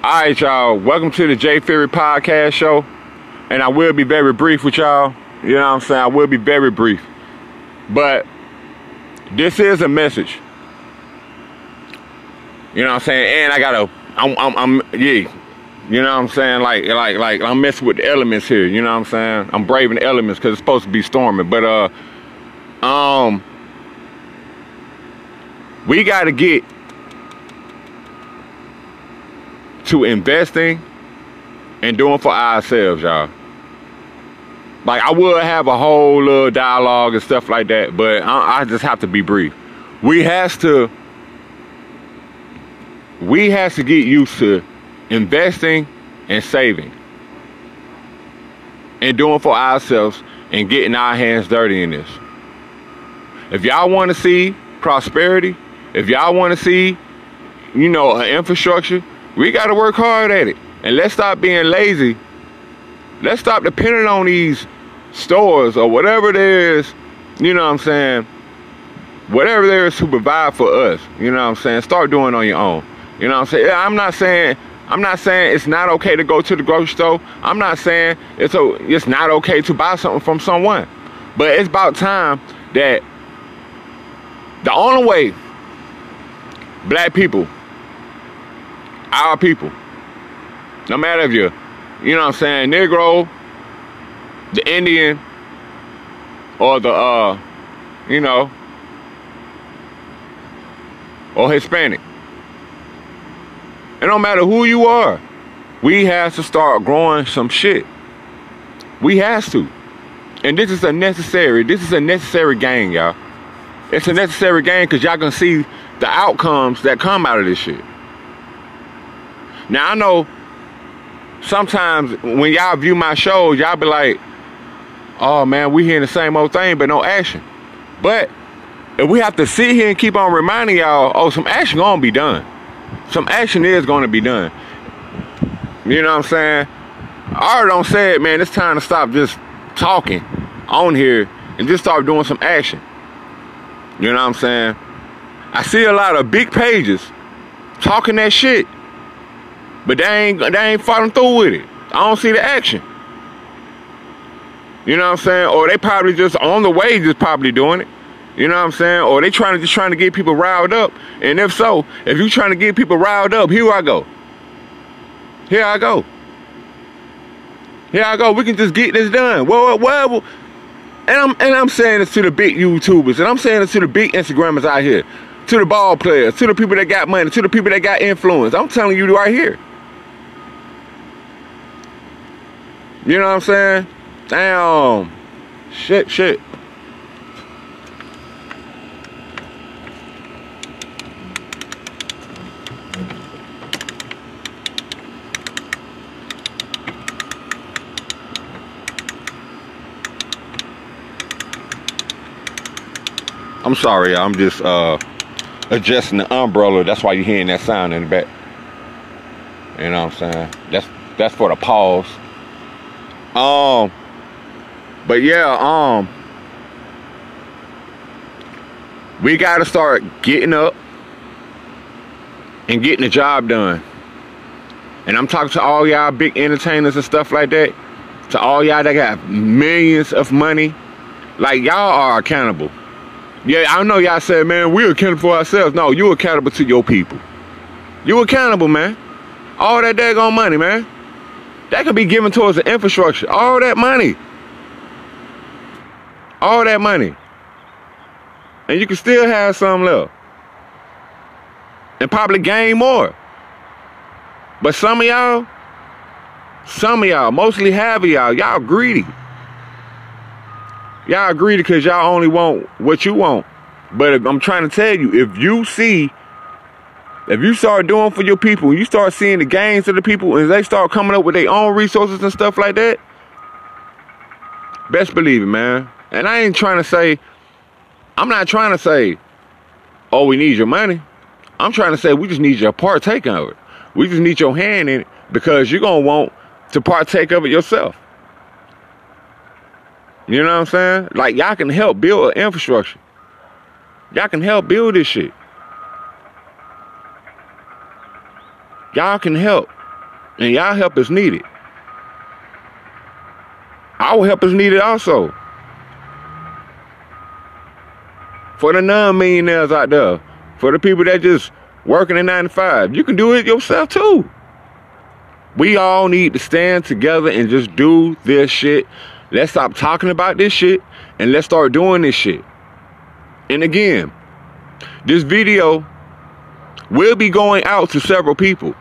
All right, y'all. Welcome to the J Fury Podcast Show. And I will be very brief with y'all. You know what I'm saying? I will be very brief. But this is a message. You know what I'm saying? And I gotta, I'm, I'm, I'm yeah. You know what I'm saying? Like, like, like, I'm messing with the elements here. You know what I'm saying? I'm braving the elements because it's supposed to be storming. But, uh, um, we gotta get to investing and doing for ourselves, y'all. Like I would have a whole little dialogue and stuff like that, but I, I just have to be brief. We has to we has to get used to investing and saving and doing for ourselves and getting our hands dirty in this. If y'all want to see prosperity, if y'all want to see, you know, an infrastructure, we got to work hard at it. And let's stop being lazy. Let's stop depending on these stores or whatever it is, you know what I'm saying? Whatever there is to provide for us, you know what I'm saying? Start doing on your own. You know what I'm saying? I'm not saying I'm not saying it's not okay to go to the grocery store. I'm not saying it's a, it's not okay to buy something from someone. But it's about time that the only way black people, our people, no matter if you're, you know what I'm saying, Negro, the Indian, or the, uh, you know, or Hispanic. It don't matter who you are. We have to start growing some shit. We has to. And this is a necessary, this is a necessary game, y'all. It's a necessary game because y'all can see the outcomes that come out of this shit. Now I know sometimes when y'all view my shows, y'all be like, oh man, we hearing the same old thing, but no action. But if we have to sit here and keep on reminding y'all, oh, some action gonna be done. Some action is gonna be done. You know what I'm saying? I already don't say it, man. It's time to stop just talking on here and just start doing some action. You know what I'm saying? I see a lot of big pages talking that shit, but they ain't they ain't following through with it. I don't see the action. You know what I'm saying? Or they probably just on the way, just probably doing it. You know what I'm saying? Or they trying to just trying to get people riled up. And if so, if you trying to get people riled up, here I go. Here I go. Here I go. We can just get this done. Well, well, well and I'm and I'm saying this to the big YouTubers, and I'm saying this to the big Instagrammers out here, to the ball players, to the people that got money, to the people that got influence. I'm telling you right here. You know what I'm saying? Damn. Shit, shit. I'm sorry, I'm just uh, adjusting the umbrella. That's why you're hearing that sound in the back. You know what I'm saying? That's that's for the pause. Um, but yeah, um, we got to start getting up and getting the job done. And I'm talking to all y'all big entertainers and stuff like that. To all y'all that got millions of money. Like y'all are accountable. Yeah, I know y'all said, man, we're accountable for ourselves. No, you accountable to your people. You accountable, man. All that daggone money, man. That could be given towards the infrastructure. All that money. All that money. And you can still have some left. And probably gain more. But some of y'all, some of y'all, mostly half of y'all, y'all greedy. Y'all greedy because y'all only want what you want. But I'm trying to tell you, if you see, if you start doing for your people, you start seeing the gains of the people, and they start coming up with their own resources and stuff like that, best believe it, man. And I ain't trying to say, I'm not trying to say, oh, we need your money. I'm trying to say we just need your partake of it. We just need your hand in it because you're gonna want to partake of it yourself. You know what I'm saying? Like y'all can help build infrastructure. Y'all can help build this shit. Y'all can help. And y'all help is needed. Our help is needed also. For the non-millionaires out there, for the people that just working in 95, you can do it yourself too. We all need to stand together and just do this shit. Let's stop talking about this shit and let's start doing this shit. And again, this video will be going out to several people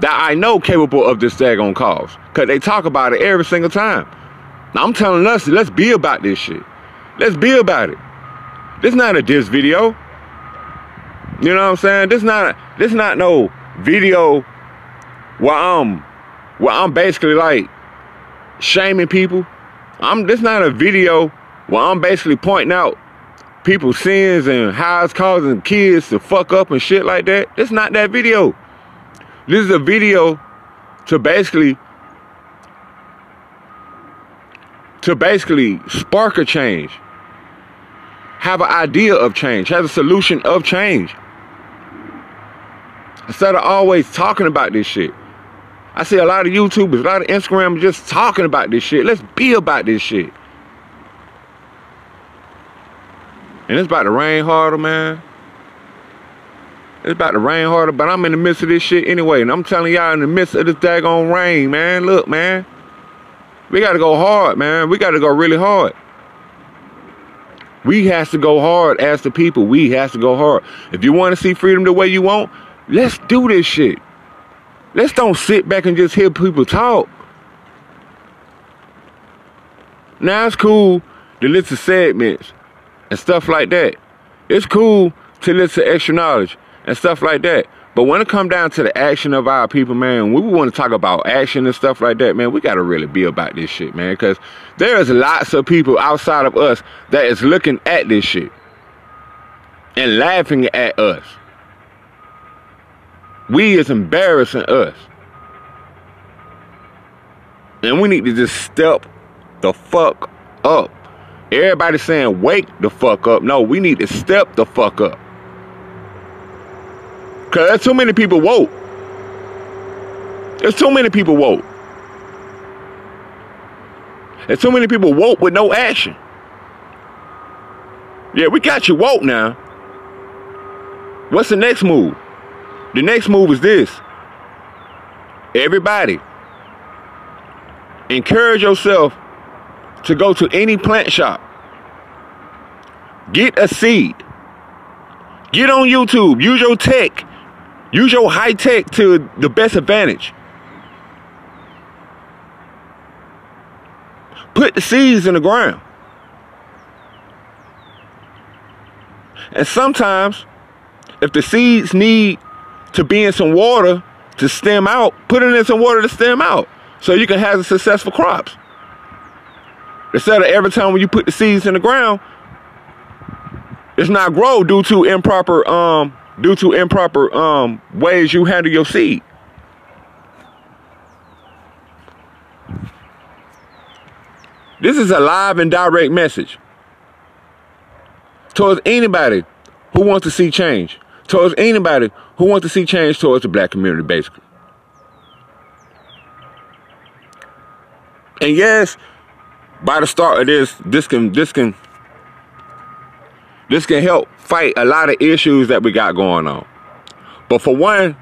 that I know capable of this daggone cause. Cause they talk about it every single time. Now, I'm telling us, let's be about this shit. Let's be about it. This not a diss video. You know what I'm saying? This not this not no video where I'm where I'm basically like shaming people. I'm this not a video where I'm basically pointing out people's sins and how it's causing kids to fuck up and shit like that. It's not that video. This is a video to basically to basically spark a change. Have an idea of change, have a solution of change. Instead of always talking about this shit. I see a lot of YouTubers, a lot of Instagram just talking about this shit. Let's be about this shit. And it's about to rain harder, man. It's about to rain harder, but I'm in the midst of this shit anyway. And I'm telling y'all in the midst of this daggone rain, man. Look, man. We gotta go hard, man. We gotta go really hard. We has to go hard as the people. We has to go hard. If you want to see freedom the way you want, let's do this shit. Let's don't sit back and just hear people talk. Now it's cool to listen to segments and stuff like that. It's cool to listen to extra knowledge and stuff like that. But when it come down to the action of our people, man, we want to talk about action and stuff like that, man, we got to really be about this shit, man. Because there's lots of people outside of us that is looking at this shit and laughing at us. We is embarrassing us. And we need to just step the fuck up. Everybody saying wake the fuck up. No, we need to step the fuck up. Cause there's too many people woke. There's too many people woke. There's too many people woke with no action. Yeah, we got you woke now. What's the next move? The next move is this. Everybody, encourage yourself to go to any plant shop. Get a seed. Get on YouTube. Use your tech Use your high tech to the best advantage. Put the seeds in the ground. And sometimes, if the seeds need to be in some water to stem out, put it in some water to stem out so you can have successful crops. Instead of every time when you put the seeds in the ground, it's not grow due to improper um, due to improper um, ways you handle your seed. This is a live and direct message towards anybody who wants to see change, towards anybody who wants to see change towards the black community, basically. And yes, by the start of this, this can this can this can help fight a lot of issues that we got going on. But for one,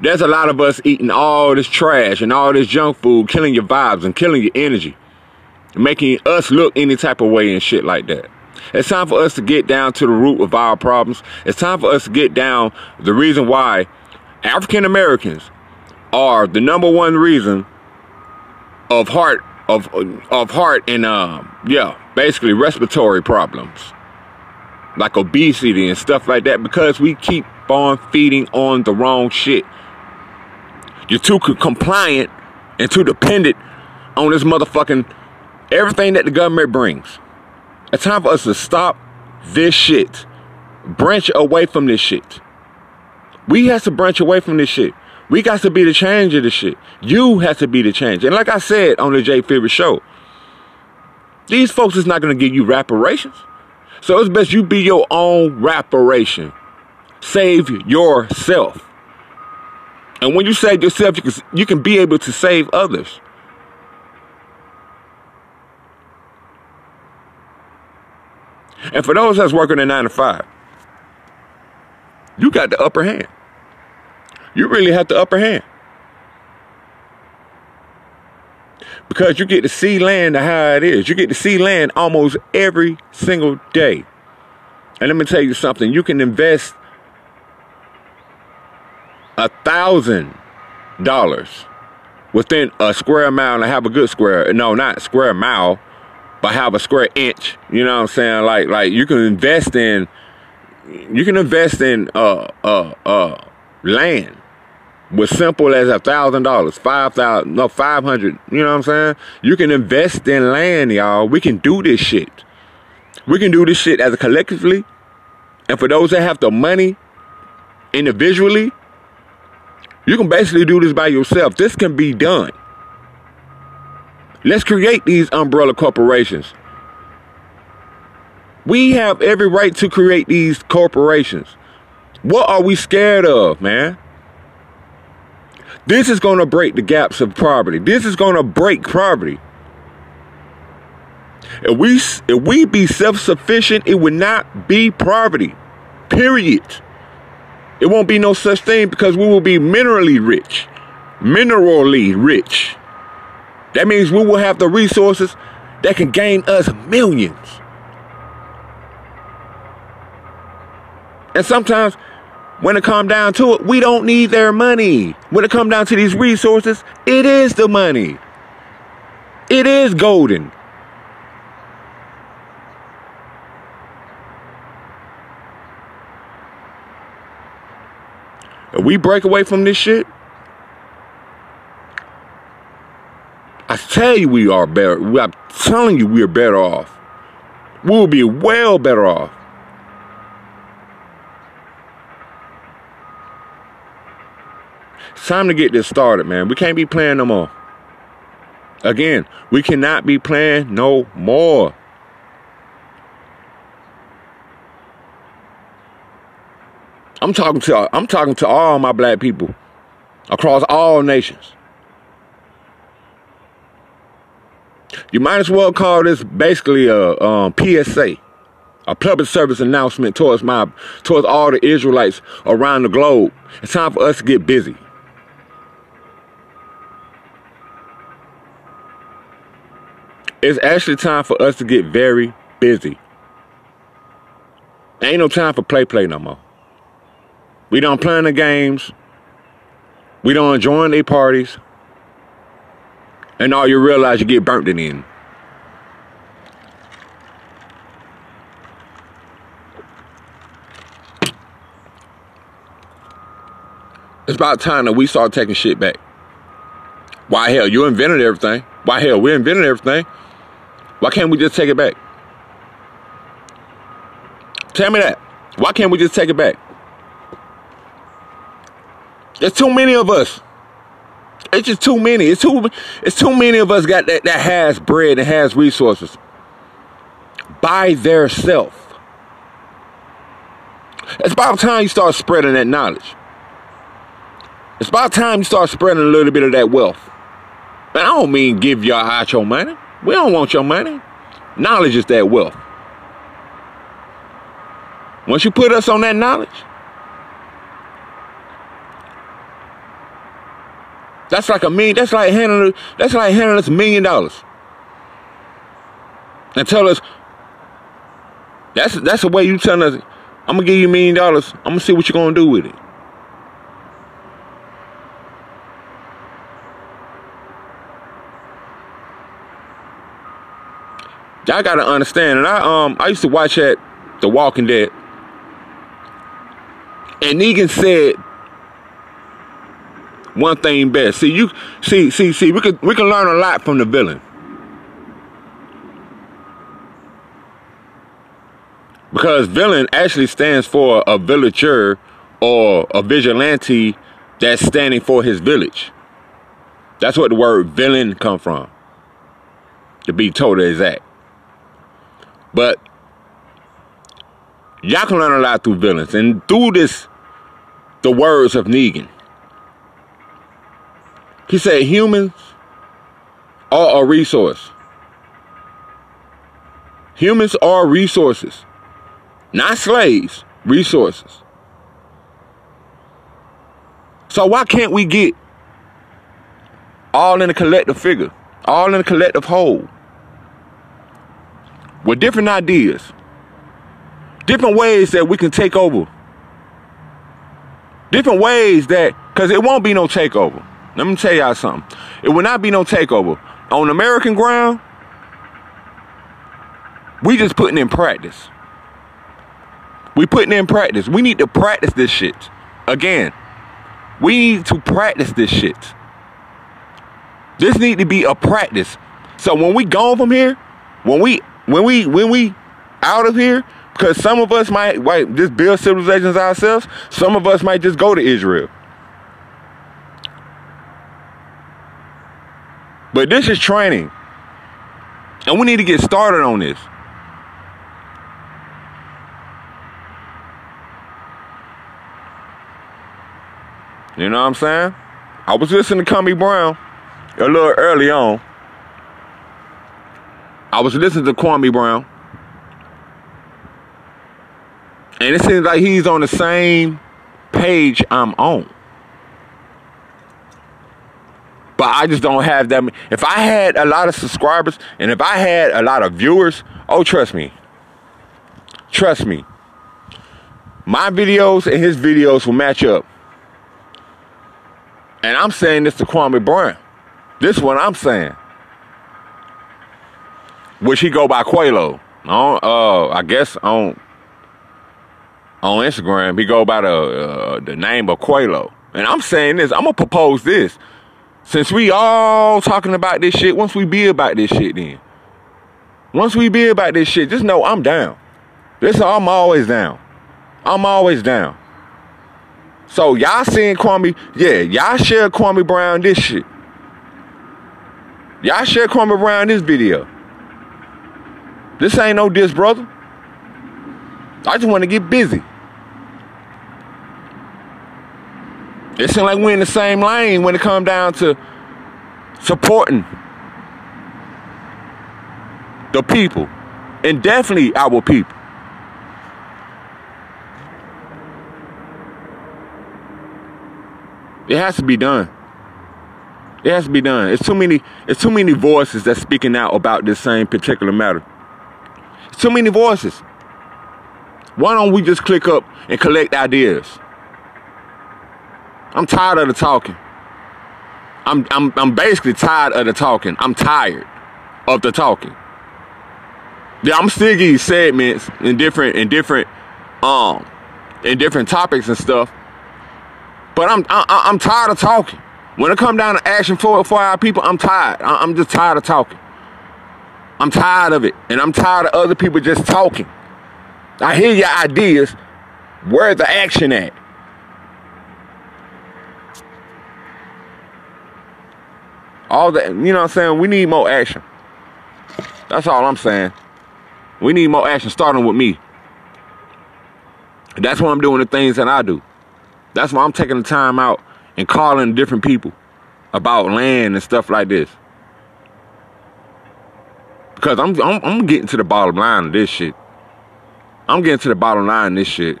there's a lot of us eating all this trash and all this junk food, killing your vibes and killing your energy, making us look any type of way and shit like that. It's time for us to get down to the root of our problems. It's time for us to get down the reason why African Americans are the number one reason of heart of of heart and um yeah, basically respiratory problems like obesity and stuff like that because we keep on feeding on the wrong shit. You're too compliant and too dependent on this motherfucking everything that the government brings. It's time for us to stop this shit. Branch away from this shit. We have to branch away from this shit. We got to be the change of this shit. You have to be the change. And like I said on the Jay Favorite show, these folks is not going to give you reparations. So it's best you be your own reparation. Save yourself. And when you save yourself, you can you can be able to save others. And for those that's working a nine to five, you got the upper hand. You really have the upper hand. Because you get to see land how it is. You get to see land almost every single day. And let me tell you something, you can invest a thousand dollars within a square mile and have a good square. No, not square mile, but have a square inch. You know what I'm saying? Like like you can invest in you can invest in uh uh uh land with simple as a thousand dollars, five thousand, no five hundred. You know what I'm saying? You can invest in land, y'all. We can do this shit. We can do this shit as a collectively, and for those that have the money individually, you can basically do this by yourself. This can be done. Let's create these umbrella corporations. We have every right to create these corporations. What are we scared of, man? This is going to break the gaps of poverty. This is going to break poverty. If we if we be self-sufficient, it would not be poverty. Period. It won't be no such thing because we will be minerally rich. Minerally rich. That means we will have the resources that can gain us millions. And sometimes when it come down to it, we don't need their money. When it come down to these resources, it is the money. It is golden. If we break away from this shit, I tell you we are better. I'm telling you we are better off. We will be well better off. Time to get this started, man. We can't be playing no more. Again, we cannot be playing no more. I'm talking to I'm talking to all my black people across all nations. You might as well call this basically a um, PSA, a public service announcement towards my towards all the Israelites around the globe. It's time for us to get busy. It's actually time for us to get very busy. Ain't no time for play play no more. We don't play the games. We don't join their parties. And all you realize you get burnt in the end. It's about time that we start taking shit back. Why hell, you invented everything. Why hell, we invented everything. Why can't we just take it back? Tell me that. Why can't we just take it back? There's too many of us. It's just too many. It's too it's too many of us got that, that has bread and has resources by their self. It's about time you start spreading that knowledge. It's about time you start spreading a little bit of that wealth. And I don't mean give y'all out your money. We don't want your money. Knowledge is that wealth. Once you put us on that knowledge, that's like a million. That's like handing. That's like handing us a million dollars and tell us. That's that's the way you telling us. I'm gonna give you a million dollars. I'm gonna see what you're gonna do with it. Y'all gotta understand. And I um I used to watch that The Walking Dead. And Negan said one thing best. See you see see see we could we can learn a lot from the villain. Because villain actually stands for a villager or a vigilante that's standing for his village. That's what the word villain come from. To be totally exact. But y'all can learn a lot through villains and through this, the words of Negan. He said humans are a resource. Humans are resources, not slaves, resources. So why can't we get all in a collective figure, all in a collective whole, with different ideas, different ways that we can take over, different ways that, because it won't be no takeover. Let me tell y'all something. It will not be no takeover. On American ground, we just putting in practice. We putting in practice. We need to practice this shit. Again, we need to practice this shit. This need to be a practice. So when we gone from here, when we when we when we out of here, because some of us might might just build civilizations ourselves, some of us might just go to Israel. But this is training. And we need to get started on this. You know what I'm saying? I was listening to Kwame Brown a little early on. I was listening to Kwame Brown. And it seems like he's on the same page I'm on. But I just don't have that. If I had a lot of subscribers and if I had a lot of viewers, oh, trust me. Trust me. My videos and his videos will match up. And I'm saying this to Kwame Brown. This one I'm saying. Which he go by Quelo. On uh I guess on on Instagram he go by the uh, the name of Quelo. And I'm saying this, I'm gonna propose this. Since we all talking about this shit, once we be about this shit then. Once we be about this shit, just know I'm down. This I'm always down. I'm always down. So y'all seeing Kwame, yeah, y'all share Kwame Brown this shit. Y'all share Kwame Brown this video. This ain't no diss, brother. I just want to get busy. It seems like we're in the same lane when it comes down to supporting the people and definitely our people. It has to be done. It has to be done. It's too many. It's too many voices that's speaking out about this same particular matter. Too many voices. Why don't we just click up and collect ideas? I'm tired of the talking. I'm I'm I'm basically tired of the talking. I'm tired of the talking. Yeah, I'm still getting segments in different in different um in different topics and stuff. But I'm I, I'm tired of talking. When it come down to action for for our people, I'm tired. I, I'm just tired of talking. I'm tired of it, and I'm tired of other people just talking. I hear your ideas. Where's the action at? All that, you know what I'm saying? We need more action. That's all I'm saying. We need more action starting with me. That's why I'm doing the things that I do. That's why I'm taking the time out and calling different people about land and stuff like this. Because I'm, I'm, I'm getting to the bottom line of this shit. I'm getting to the bottom line of this shit.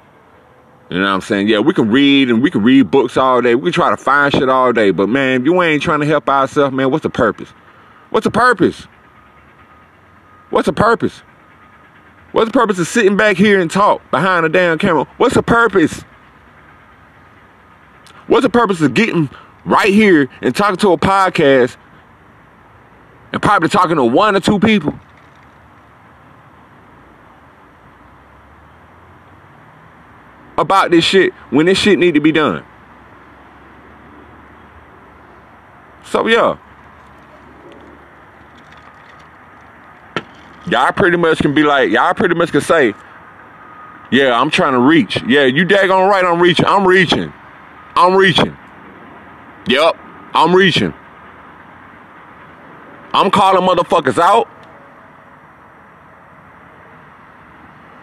You know what I'm saying? Yeah, we can read and we can read books all day. We can try to find shit all day. But man, if you ain't trying to help ourselves, man, what's the purpose? What's the purpose? What's the purpose? What's the purpose of sitting back here and talk behind a damn camera? What's the purpose? What's the purpose of getting right here and talking to a podcast and probably talking to one or two people? About this shit when this shit need to be done. So yeah. Y'all pretty much can be like, y'all pretty much can say, yeah, I'm trying to reach. Yeah, you daggone right, I'm reaching. I'm reaching. I'm reaching. Yep, I'm reaching. I'm calling motherfuckers out.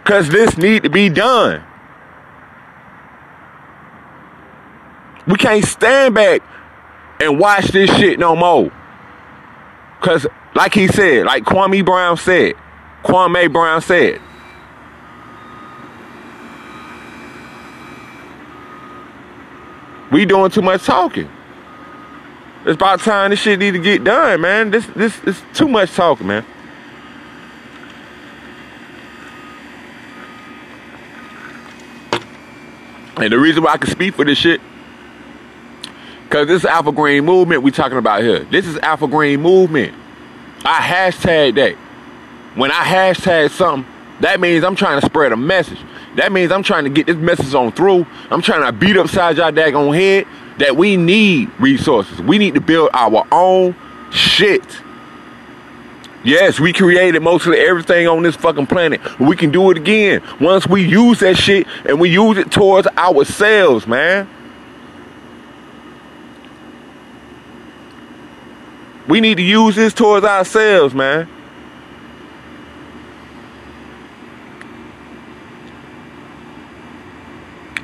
Cause this need to be done. We can't stand back and watch this shit no more. Cause like he said, like Kwame Brown said, Kwame Brown said, we doing too much talking. It's about time this shit need to get done, man. This this is too much talking, man. And the reason why I can speak for this shit, because this Alpha Green movement we talking about here. This is Alpha Green movement. I hashtag that. When I hashtag something, that means I'm trying to spread a message. That means I'm trying to get this message on through. I'm trying to beat upside y'all daggone head that we need resources. We need to build our own shit. Yes, we created mostly everything on this fucking planet. We can do it again once we use that shit and we use it towards ourselves, man. We need to use this towards ourselves, man.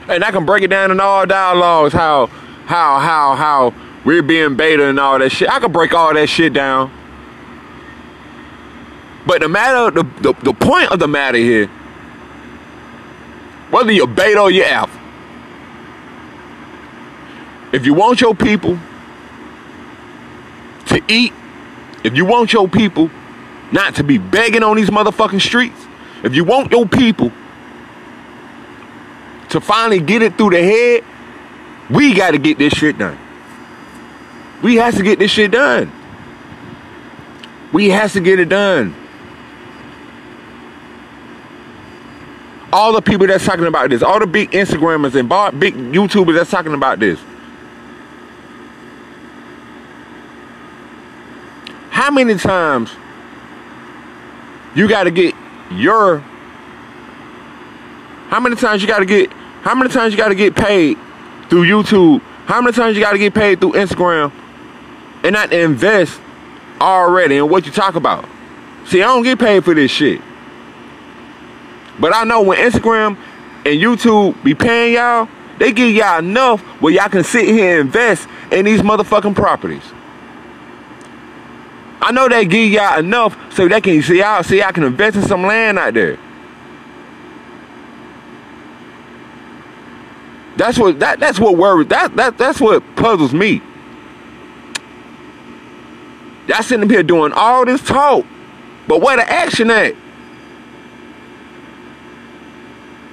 And I can break it down in all dialogues how how how how we're being beta and all that shit. I can break all that shit down. But the matter, the, the, the point of the matter here, whether you're beta or you're alpha, if you want your people to eat, if you want your people not to be begging on these motherfucking streets, if you want your people to finally get it through the head, we got to get this shit done. We has to get this shit done. We has to get it done. All the people that's talking about this, all the big Instagrammers and big YouTubers that's talking about this. How many times you got to get your how many times you got to get how many times you got to get paid through YouTube? How many times you got to get paid through Instagram and not invest already in what you talk about? See, I don't get paid for this shit. But I know when Instagram and YouTube be paying y'all, they give y'all enough where y'all can sit here and invest in these motherfucking properties. I know they give y'all enough so they can see y'all see I can invest in some land out there. That's what that that's what worries that that that's what puzzles me. Y'all sitting up here doing all this talk, but where the action at?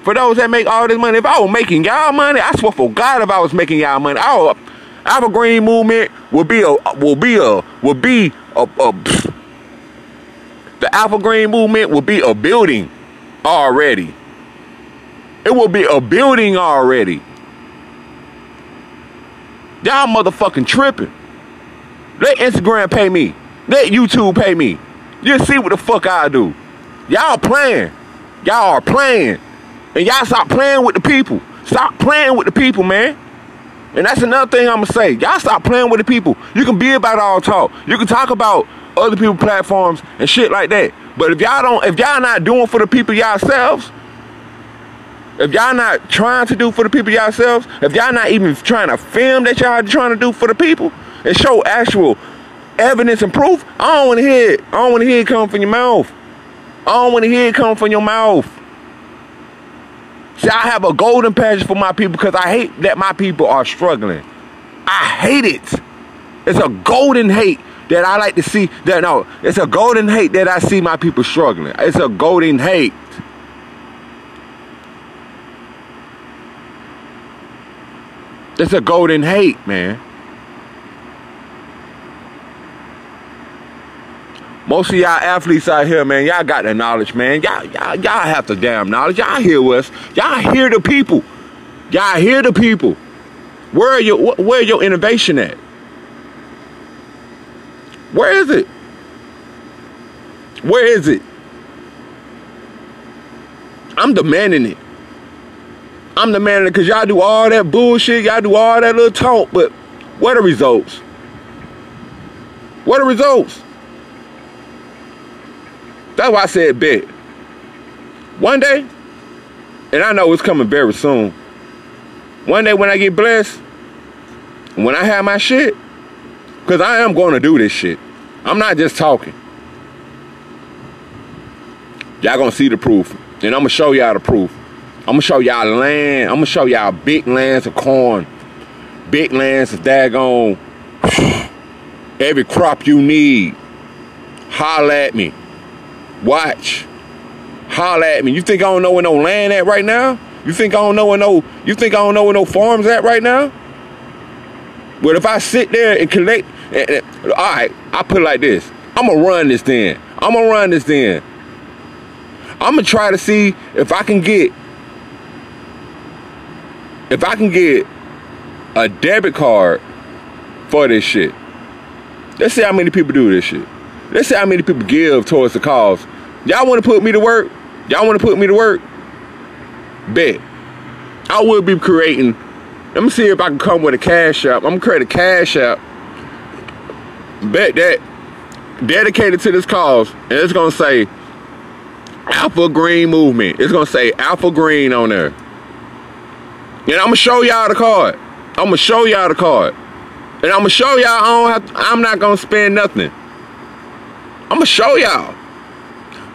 For those that make all this money, if I was making y'all money, I swear for God, if I was making y'all money, would, Alpha Green Movement will be a will be a will be a, a the Alpha Green Movement will be a building already. It will be a building already. Y'all motherfucking tripping. Let Instagram pay me. Let YouTube pay me. You see what the fuck I do. Y'all playing. Y'all are playing. And y'all stop playing with the people. Stop playing with the people, man. And that's another thing I'm gonna say. Y'all stop playing with the people. You can be about all talk. You can talk about other people platforms and shit like that. But if y'all don't, if y'all not doing for the people yourselves, if y'all not trying to do for the people yourselves, if y'all not even trying to film that y'all trying to do for the people and show actual evidence and proof, I don't want to hear it. I don't want to hear it come from your mouth. I don't want to hear it come from your mouth. See, I have a golden passion for my people because I hate that my people are struggling. I hate it. It's a golden hate that I like to see. That no, it's a golden hate that I see my people struggling. It's a golden hate. It's a golden hate, man. Most of y'all athletes out here, man, y'all got the knowledge, man. Y'all, y'all, y'all have the damn knowledge. Y'all hear us. Y'all hear the people. Y'all hear the people. Where are your where your innovation at? Where is it? Where is it? I'm demanding it. I'm the it because y'all do all that bullshit, y'all do all that little talk, but what are the results? What are the results? That's why I said bet. One day, and I know it's coming very soon. One day when I get blessed, when I have my shit, Because I am going to do this shit. I'm not just talking. Y'all gonna see the proof. And I'm gonna show y'all the proof. I'm gonna show y'all land. I'm gonna show y'all big lands of corn. Big lands of daggone every crop you need. Holla at me. Watch. Holla at me. You think I don't know where no land at right now? You think I don't know where no you think I don't know where no farms at right now? But if I sit there and collect eh, eh, and, and, all right, I put it like this. I'm gonna run this thing. I'm gonna run this thing. I'm gonna try to see if I can get if I can get a debit card for this shit. Let's see how many people do this shit. Let's see how many people give towards the cause. Y'all want to put me to work? Y'all want to put me to work? Bet. I will be creating. Let me see if I can come with a cash app. I'm gonna create a cash app. Bet that dedicated to this cause, and it's gonna say Alpha Green Movement. It's gonna say Alpha Green on there. And I'm gonna show y'all the card. I'm gonna show y'all the card. And I'm gonna show y'all I don't have to, I'm not gonna spend nothing. I'm gonna show y'all.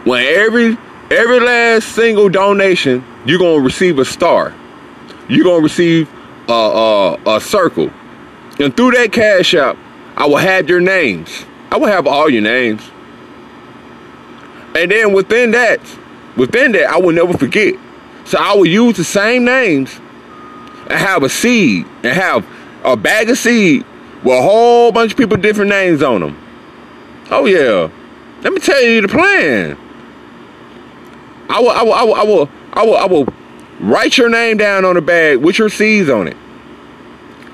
When every every last single donation, you're gonna receive a star. You're gonna receive a, a, a circle. And through that cash app, I will have your names. I will have all your names. And then within that, within that, I will never forget. So I will use the same names and have a seed and have a bag of seed with a whole bunch of people different names on them. Oh yeah. Let me tell you the plan. I will I will I will I will I will, I will write your name down on the bag with your seeds on it.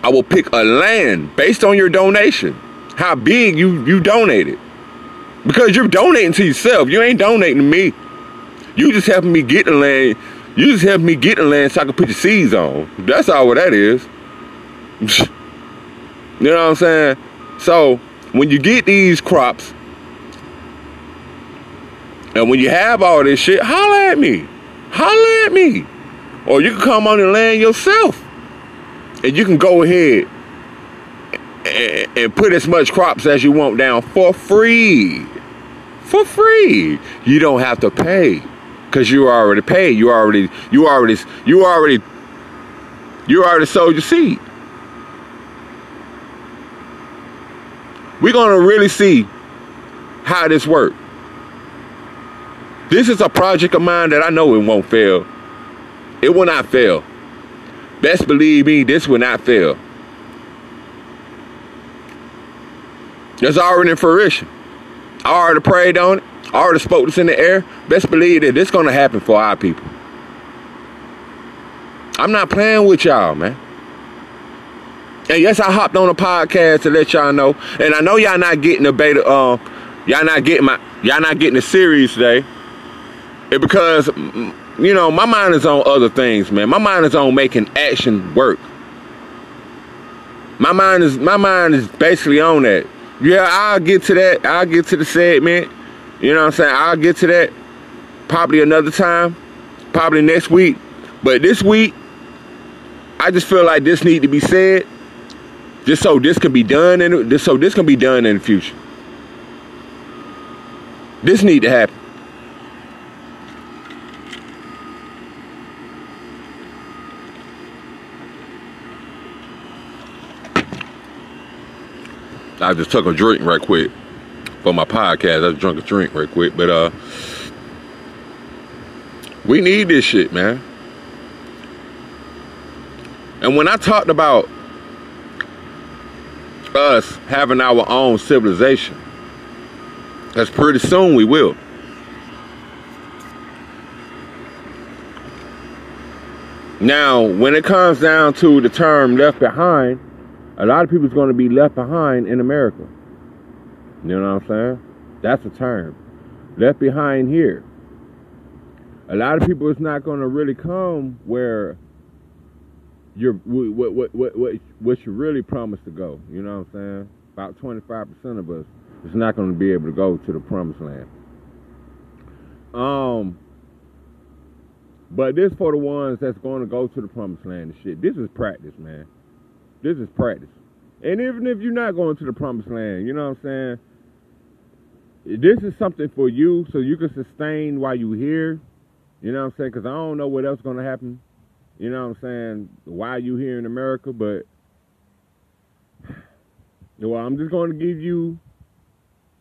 I will pick a land based on your donation. How big you you donated. Because you're donating to yourself. You ain't donating to me. You just helping me get the land. You just helping me get the land so I can put the seeds on. That's all what that is. you know what I'm saying? So when you get these crops, and when you have all this shit, holla at me. Holla at me. Or you can come on the land yourself. And you can go ahead and put as much crops as you want down for free for free. You don't have to pay because you already paid. You already, you already, you already, you already sold your seed. We're gonna really see how this works. This is a project of mine that I know it won't fail. It will not fail. Best believe me, this will not fail. It's already in fruition. I already prayed on it. I already spoke this in the air. Best believe that this gonna happen for our people. I'm not playing with y'all, man. And yes, I hopped on a podcast to let y'all know. And I know y'all not getting the beta. Uh, y'all not getting my. Y'all not getting the series today. It because you know my mind is on other things, man. My mind is on making action work. My mind is my mind is basically on that. Yeah, I'll get to that. I'll get to the segment. You know what I'm saying? I'll get to that probably another time, probably next week. But this week, I just feel like this need to be said, just so this can be done, and just so this can be done in the future. This need to happen. I just took a drink right quick for my podcast. I drunk a drink right quick, but uh, we need this shit, man. And when I talked about us having our own civilization, that's pretty soon we will. Now, when it comes down to the term left behind, a lot of people is going to be left behind in America. You know what I'm saying? That's a term. Left behind here. A lot of people is not going to really come where you're what what what what what you really promised to go. You know what I'm saying? About 25% of us is not going to be able to go to the promised land. Um, but this for the ones that's going to go to the promised land and shit. This is practice, man. This is practice. And even if you're not going to the promised land, you know what I'm saying? This is something for you so you can sustain while you're here. You know what I'm saying? Because I don't know what else going to happen. You know what I'm saying? Why you here in America, but well, I'm just going to give you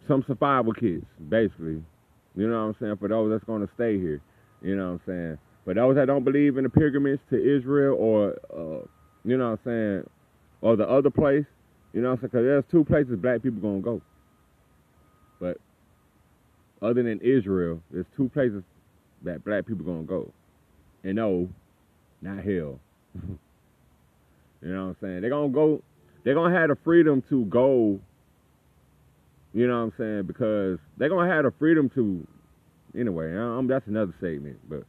some survival kits, basically. You know what I'm saying? For those that's going to stay here. You know what I'm saying? For those that don't believe in the pilgrimage to Israel or, uh, you know what I'm saying, or the other place, you know what I'm saying? Because there's two places black people going to go. But other than Israel, there's two places that black people going to go. And no, not hell. you know what I'm saying? They're going to go, they're going to have the freedom to go, you know what I'm saying? Because they're going to have the freedom to, anyway, um, that's another statement. But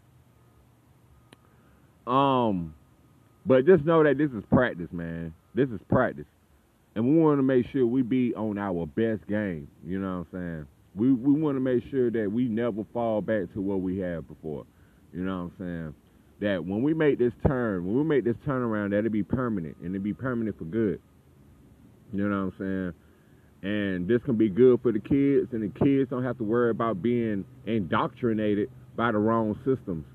um, but just know that this is practice, man. This is practice. And we want to make sure we be on our best game. You know what I'm saying? We we want to make sure that we never fall back to what we had before. You know what I'm saying? That when we make this turn, when we make this turnaround, that it be permanent and it be permanent for good. You know what I'm saying? And this can be good for the kids, and the kids don't have to worry about being indoctrinated by the wrong systems.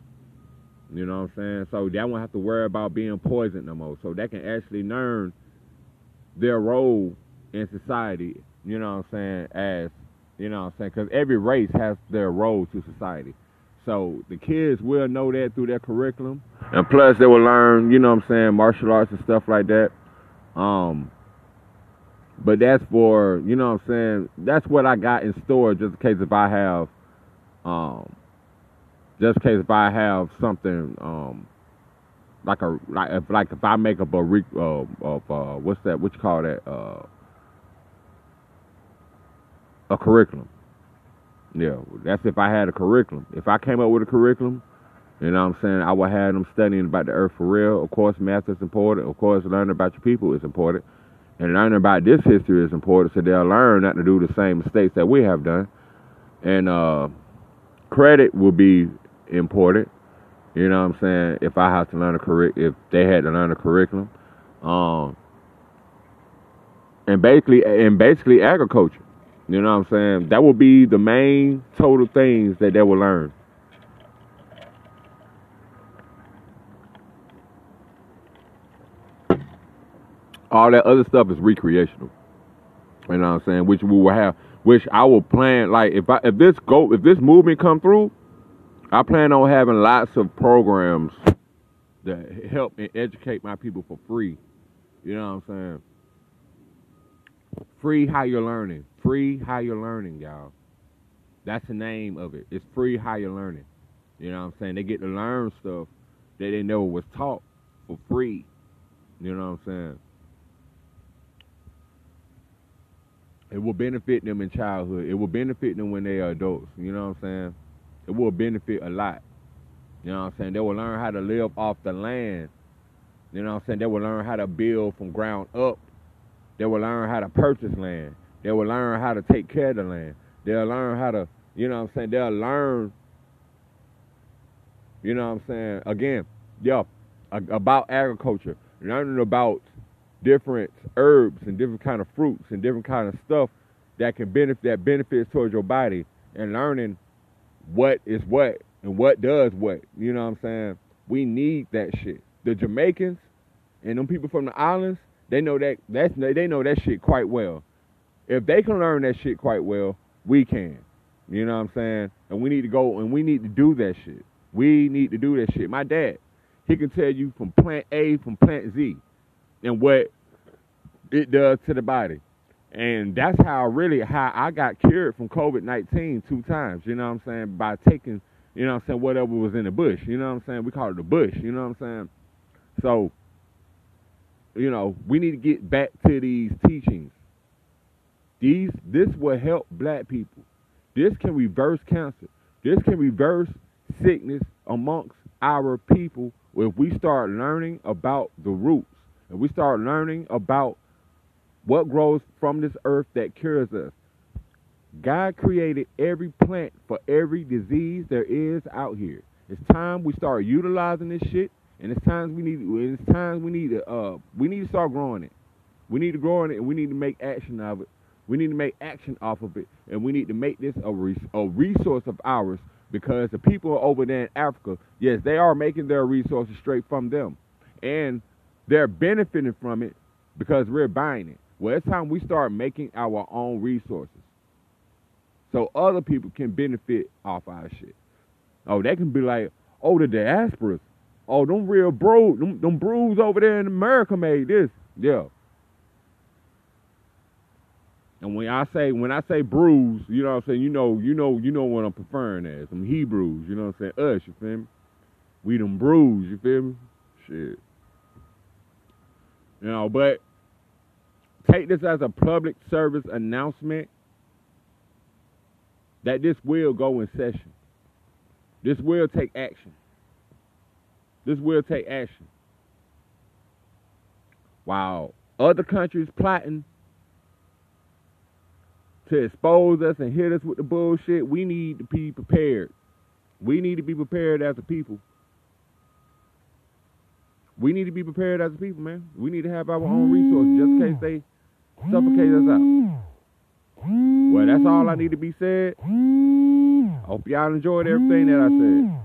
You know what I'm saying? So they won't have to worry about being poisoned no more. So they can actually learn their role in society. You know what I'm saying? As you know what I'm saying? Because every race has their role to society. So the kids will know that through their curriculum, and plus they will learn, you know what I'm saying, martial arts and stuff like that. Um, but that's for, you know what I'm saying, that's what I got in store just in case if I have um just in case if I have something um, like a like if like if I make a re, uh, of uh, what's that what you call that uh, a curriculum. Yeah, that's if I had a curriculum. If I came up with a curriculum, you know what I'm saying, I would have them studying about the earth for real. Of course, math is important. Of course, learning about your people is important. And learning about this history is important so they'll learn not to do the same mistakes that we have done. And uh, credit will be important. You know what I'm saying? If I have to learn a curric, if they had to learn a curriculum, um, and basically, and basically agriculture. You know what I'm saying? That will be the main total things that they will learn. All that other stuff is recreational. You know what I'm saying? Which we will have, which I will plan. Like if I if this go if this movement come through, I plan on having lots of programs that help and educate my people for free. You know what I'm saying? Free higher learning. Free higher learning, y'all. That's the name of it. It's free higher learning. You know what I'm saying? They get to learn stuff that they never was taught for free. You know what I'm saying? It will benefit them in childhood. It will benefit them when they are adults. You know what I'm saying? It will benefit a lot. You know what I'm saying? They will learn how to live off the land. You know what I'm saying? They will learn how to build from ground up. They will learn how to purchase land. They will learn how to take care of the land. They'll learn how to, you know what I'm saying? They'll learn, you know what I'm saying? Again, yeah, about agriculture, learning about different herbs and different kind of fruits and different kind of stuff that can benefit that benefits towards your body and learning what is what and what does what. You know what I'm saying? We need that shit. The Jamaicans and them people from the islands, they know that that's they know that shit quite well. If they can learn that shit quite well, we can. You know what I'm saying? And we need to go and we need to do that shit. We need to do that shit. My dad, he can tell you from plant A from plant Z and what it does to the body. And that's how really how I got cured from COVID nineteen two times, you know what I'm saying? By taking, you know what I'm saying, whatever was in the bush. You know what I'm saying? We call it the bush, you know what I'm saying? So, you know, we need to get back to these teachings. These this will help black people. This can reverse cancer. This can reverse sickness amongst our people if we start learning about the roots. If we start learning about what grows from this earth that cures us? God created every plant for every disease there is out here. It's time we start utilizing this shit, and it's times we need. It's times we need to. Uh, we need to start growing it. We need to grow it, and we need to make action of it. We need to make action off of it, and we need to make this a, res- a resource of ours because the people over there in Africa, yes, they are making their resources straight from them, and they're benefiting from it because we're buying it. Well, it's time we start making our own resources so other people can benefit off our shit. Oh, they can be like, oh, the diasporas. Oh, them real bros, them, them brews over there in America made this. Yeah. And when I say when I say brews, you know what I'm saying, you know, you know, you know what I'm preferring as. Some Hebrews, you know what I'm saying? Us, you feel me? We them brews, you feel me? Shit. You know, but take this as a public service announcement that this will go in session. This will take action. This will take action. While other countries plotting to expose us and hit us with the bullshit, we need to be prepared. We need to be prepared as a people. We need to be prepared as a people, man. We need to have our own resources just in case they suffocate us out. Well, that's all I need to be said. I hope y'all enjoyed everything that I said.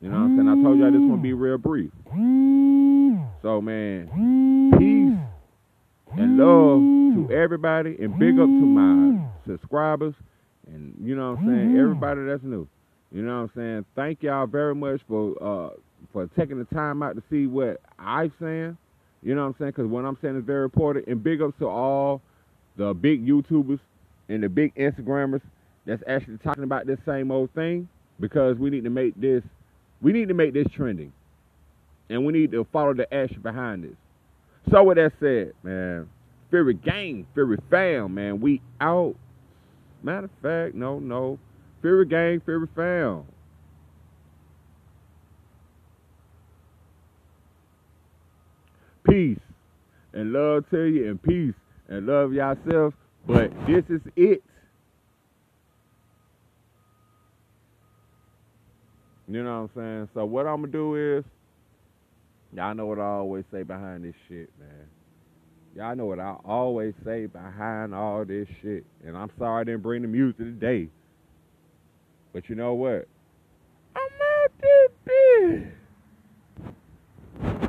You know what I'm saying? I told y'all this one be real brief. So, man, peace and love to everybody and big up to my subscribers and, you know what I'm saying, everybody that's new. You know what I'm saying? Thank y'all very much for uh, for taking the time out to see what I'm saying. You know what I'm saying? Because what I'm saying is very important. And big ups to all the big YouTubers and the big Instagrammers that's actually talking about this same old thing because we need to make this we need to make this trending. And we need to follow the action behind this. So with that said, man, Fury Gang, Fury Fam, man, we out. Matter of fact, no, no. Fury Gang, Fury Fam. Peace and love to you and peace and love yourself. But this is it. You know what I'm saying? So what I'm gonna do is, y'all know what I always say behind this shit, man. Y'all know what I always say behind all this shit. And I'm sorry I didn't bring the music today. But you know what? I'm out bitch.